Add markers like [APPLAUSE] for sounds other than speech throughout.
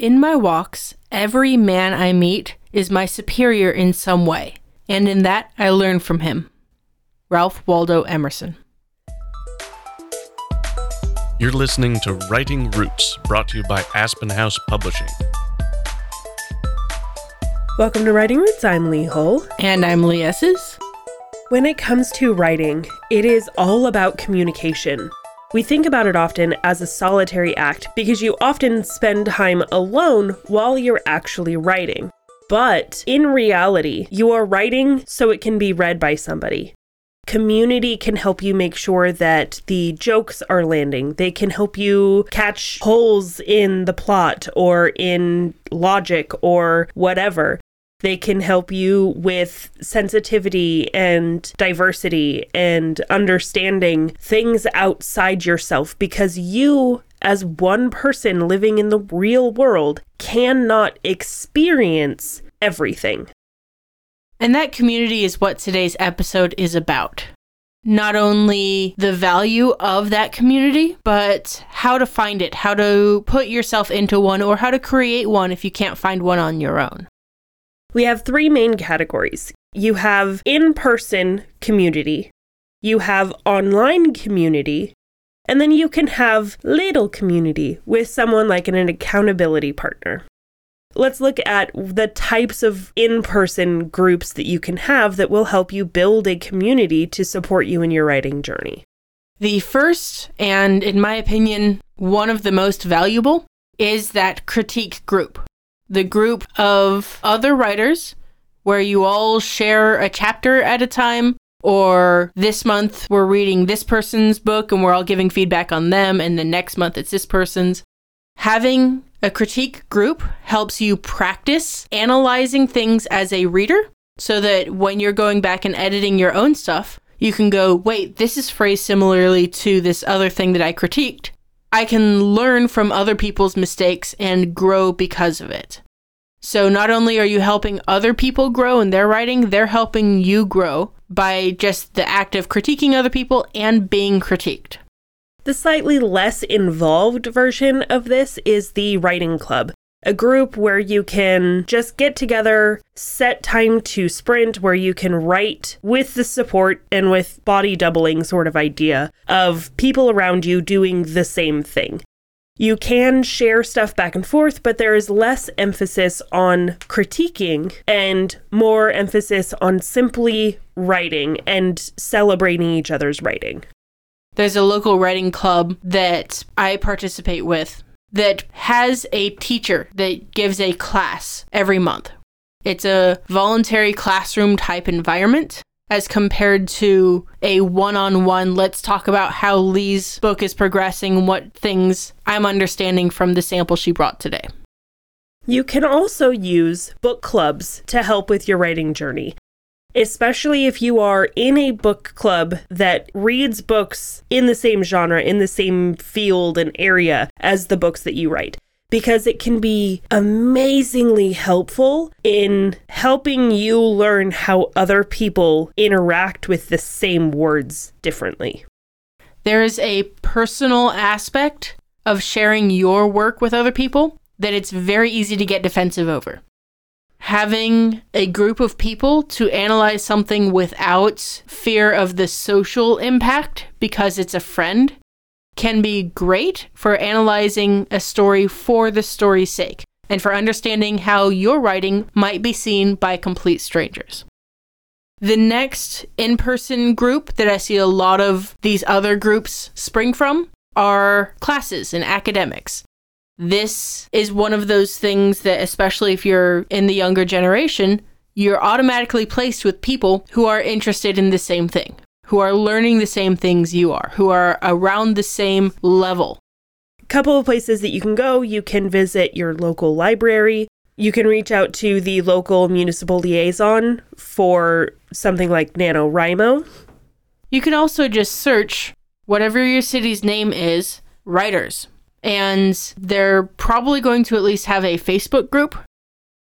In my walks, every man I meet is my superior in some way, and in that I learn from him. Ralph Waldo Emerson. You're listening to Writing Roots, brought to you by Aspen House Publishing. Welcome to Writing Roots. I'm Lee Hull. And I'm Lee Esses. When it comes to writing, it is all about communication. We think about it often as a solitary act because you often spend time alone while you're actually writing. But in reality, you are writing so it can be read by somebody. Community can help you make sure that the jokes are landing. They can help you catch holes in the plot or in logic or whatever. They can help you with sensitivity and diversity and understanding things outside yourself because you, as one person living in the real world, cannot experience everything. And that community is what today's episode is about. Not only the value of that community, but how to find it, how to put yourself into one, or how to create one if you can't find one on your own. We have three main categories you have in person community, you have online community, and then you can have little community with someone like an, accountability partner. Let's look at the types of in person groups that you can have that will help you build a community to support you in your writing journey. The first, and in my opinion, one of the most valuable, is that critique group the group of other writers where you all share a chapter at a time or this month we're reading this person's book and we're all giving feedback on them and the next month it's this person's. Having a critique group helps you practice analyzing things as a reader so that when you're going back and editing your own stuff you can go wait this is phrased similarly to this other thing that i critiqued I can learn from other people's mistakes and grow because of it. So, not only are you helping other people grow in their writing, they're helping you grow by just the act of critiquing other people and being critiqued. The slightly less involved version of this is the writing club a group where you can just get together, set time to sprint, where you can write with the support and with body doubling sort of idea of people around you doing the same thing. You can share stuff back and forth, but there is less emphasis on critiquing and more emphasis on simply writing and celebrating each other's writing. There's a local writing club that I participate with that has a teacher that gives a class every month. It's a voluntary classroom type environment as compared to a one on one, let's talk about how Lee's book is progressing, what things I'm understanding from the sample she brought today. You can also use book clubs to help with your writing journey especially if you are in a book club that reads books in the same genre, in the same field and area as the books that you write. Because it can be amazingly helpful in helping you learn how other people interact with the same words differently. There is a personal aspect of sharing your work with other people that it's very easy to get defensive over having a group of people to analyze something without fear of the social impact because it's a friend can be great for analyzing a story for the story's sake and for understanding how your writing might be seen by complete strangers. The next in person group that I see a lot of these other groups spring from are classes and academics. This is one of those things that, especially if you're in the younger generation, you're automatically placed with people who are interested in the same thing, who are learning the same things you are, who are around the same level. Couple of places that you can go you can visit your local library. You can reach out to the local municipal liaison for something like NaNoWriMo. You can also just search whatever your city's name is, writers and they're probably going to at least have a Facebook group.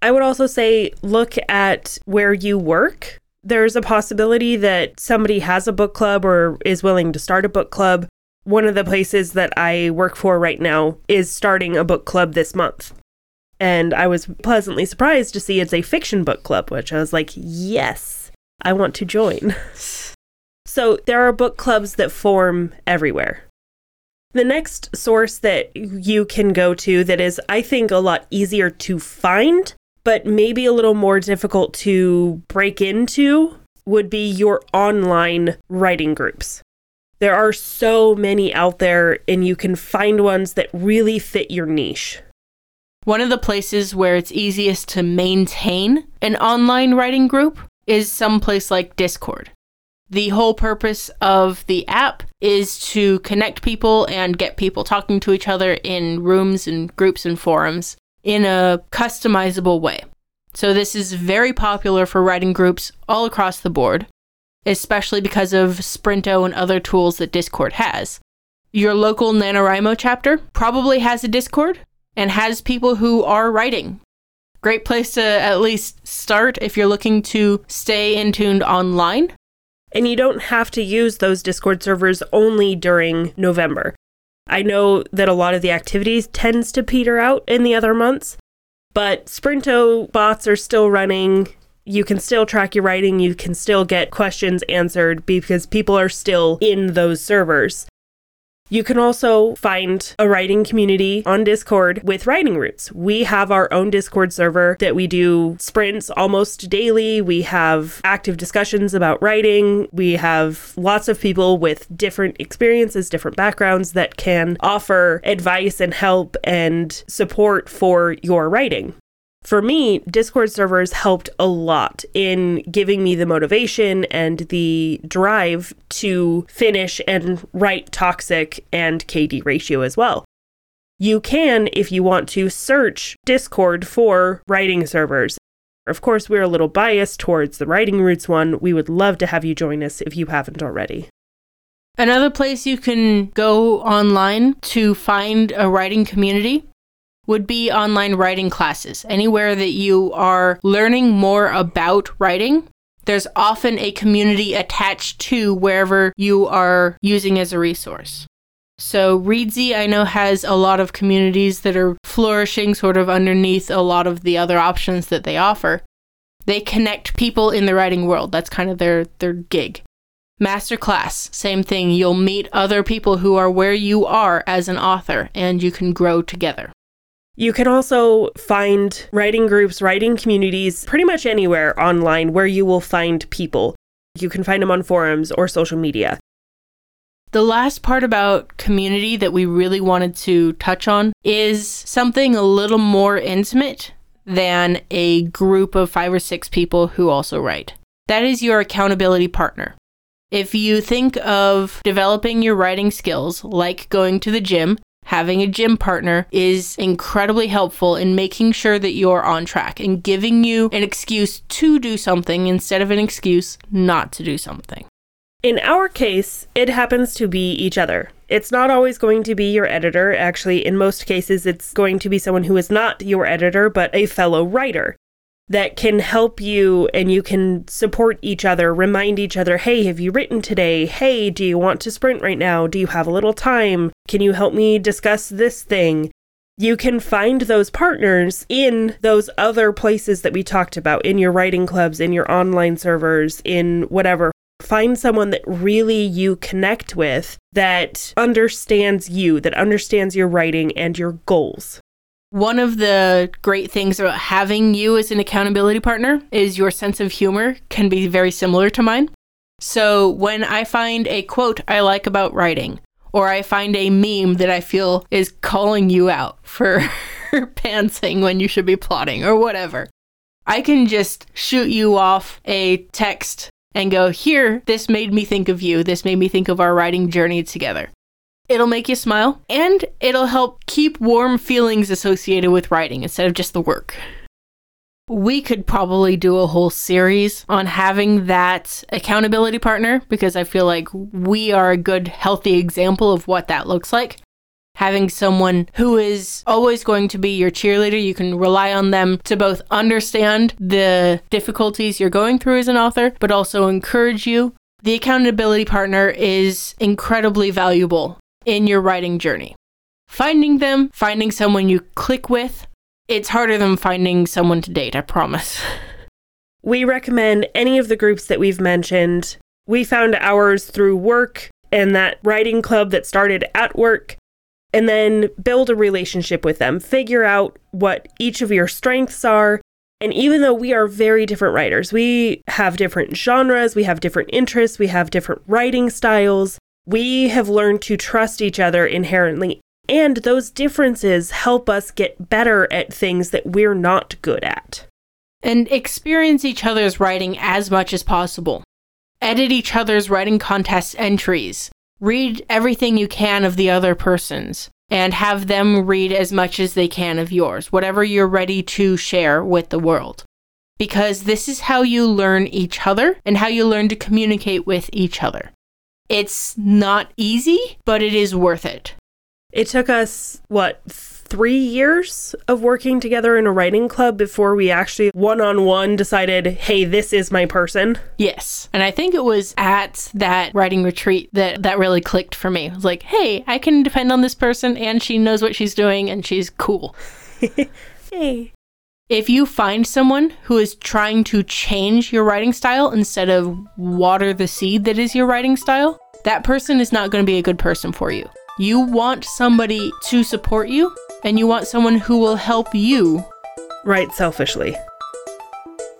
I would also say look at where you work. There's a possibility that somebody has a book club or is willing to start a book club. One of the places that I work for right now is starting a book club this month. And I was pleasantly surprised to see it's a fiction book club, which I was like, yes, I want to join. [LAUGHS] so there are book clubs that form everywhere. The next source that you can go to that is, I think, a lot easier to find, but maybe a little more difficult to break into would be your online writing groups. There are so many out there, and you can find ones that really fit your niche. One of the places where it's easiest to maintain an online writing group is someplace like Discord. The whole purpose of the app is to connect people and get people talking to each other in rooms and groups and forums in a customizable way. So, this is very popular for writing groups all across the board, especially because of Sprinto and other tools that Discord has. Your local NaNoWriMo chapter probably has a Discord and has people who are writing. Great place to at least start if you're looking to stay in tuned online and you don't have to use those Discord servers only during November. I know that a lot of the activities tends to peter out in the other months, but Sprinto bots are still running. You can still track your writing, you can still get questions answered because people are still in those servers. You can also find a writing community on Discord with Writing Roots. We have our own Discord server that we do sprints almost daily. We have active discussions about writing. We have lots of people with different experiences, different backgrounds that can offer advice and help and support for your writing for me, Discord servers helped a lot in giving me the motivation and the drive to finish and write Toxic and KD ratio as well. You can, if you want to, search Discord for writing servers. Of course, we're a little biased towards the Writing Roots one. We would love to have you join us if you haven't already. Another place you can go online to find a writing community would be online writing classes. Anywhere that you are learning more about writing, there's often a community attached to wherever you are using as a resource. So, Reedsy, I know, has a lot of communities that are flourishing sort of underneath a lot of the other options that they offer. They connect people in the writing world. That's kind of their, their gig. Masterclass, same thing. You'll meet other people who are where you are as an author, and you can grow together. You can also find writing groups, writing communities pretty much anywhere online where you will find people. You can find them on forums or social media. The last part about community that we really wanted to touch on is something a little more intimate than a group of five or six people who also write. That is your accountability partner. If you think of developing your writing skills like going to the gym, having a gym partner is incredibly helpful in making sure that you're on track and giving you an excuse to do something instead of an excuse not to do something. In our case, it happens to be each other. It's not always going to be your editor. Actually, in most cases, it's going to be someone who is not your editor, but a fellow writer that can help you and you can support each other, remind each other, hey, have you written today? Hey, do you want to sprint right now? Do you have a little time? Can you help me discuss this thing? You can find those partners in those other places that we talked about, in your writing clubs, in your online servers, in whatever. Find someone that really you connect with that understands you, that understands your writing and your goals. One of the great things about having you as an accountability partner is your sense of humor can be very similar to mine. So when I find a quote I like about writing, or I find a meme that I feel is calling you out for [LAUGHS] pantsing when you should be plotting, or whatever, I can just shoot you off a text and go, Here, this made me think of you. This made me think of our writing journey together. It'll make you smile and it'll help keep warm feelings associated with writing instead of just the work. We could probably do a whole series on having that accountability partner because I feel like we are a good, healthy example of what that looks like. Having someone who is always going to be your cheerleader, you can rely on them to both understand the difficulties you're going through as an author, but also encourage you. The accountability partner is incredibly valuable in your writing journey. Finding them, finding someone you click with, it's harder than finding someone to date, I promise. We recommend any of the groups that we've mentioned. We found ours through work and that writing club that started at work, and then build a relationship with them. Figure out what each of your strengths are. And even though we are very different writers, we have different genres, we have different interests, we have different writing styles, we have learned to trust each other inherently. And those differences help us get better at things that we're not good at. And experience each other's writing as much as possible. Edit each other's writing contest entries. Read everything you can of the other person's and have them read as much as they can of yours, whatever you're ready to share with the world. Because this is how you learn each other and how you learn to communicate with each other. It's not easy, but it is worth it. It took us, what, three years of working together in a writing club before we actually one on one decided, hey, this is my person. Yes. And I think it was at that writing retreat that that really clicked for me. It was like, hey, I can depend on this person and she knows what she's doing and she's cool. [LAUGHS] Hey. If you find someone who is trying to change your writing style instead of water the seed that is your writing style, that person is not going to be a good person for you. You want somebody to support you, and you want someone who will help you. Write selfishly.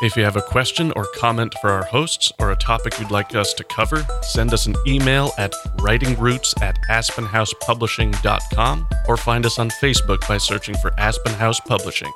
If you have a question or comment for our hosts or a topic you'd like us to cover, send us an email at writingroots at aspenhousepublishing.com or find us on Facebook by searching for Aspen House Publishing.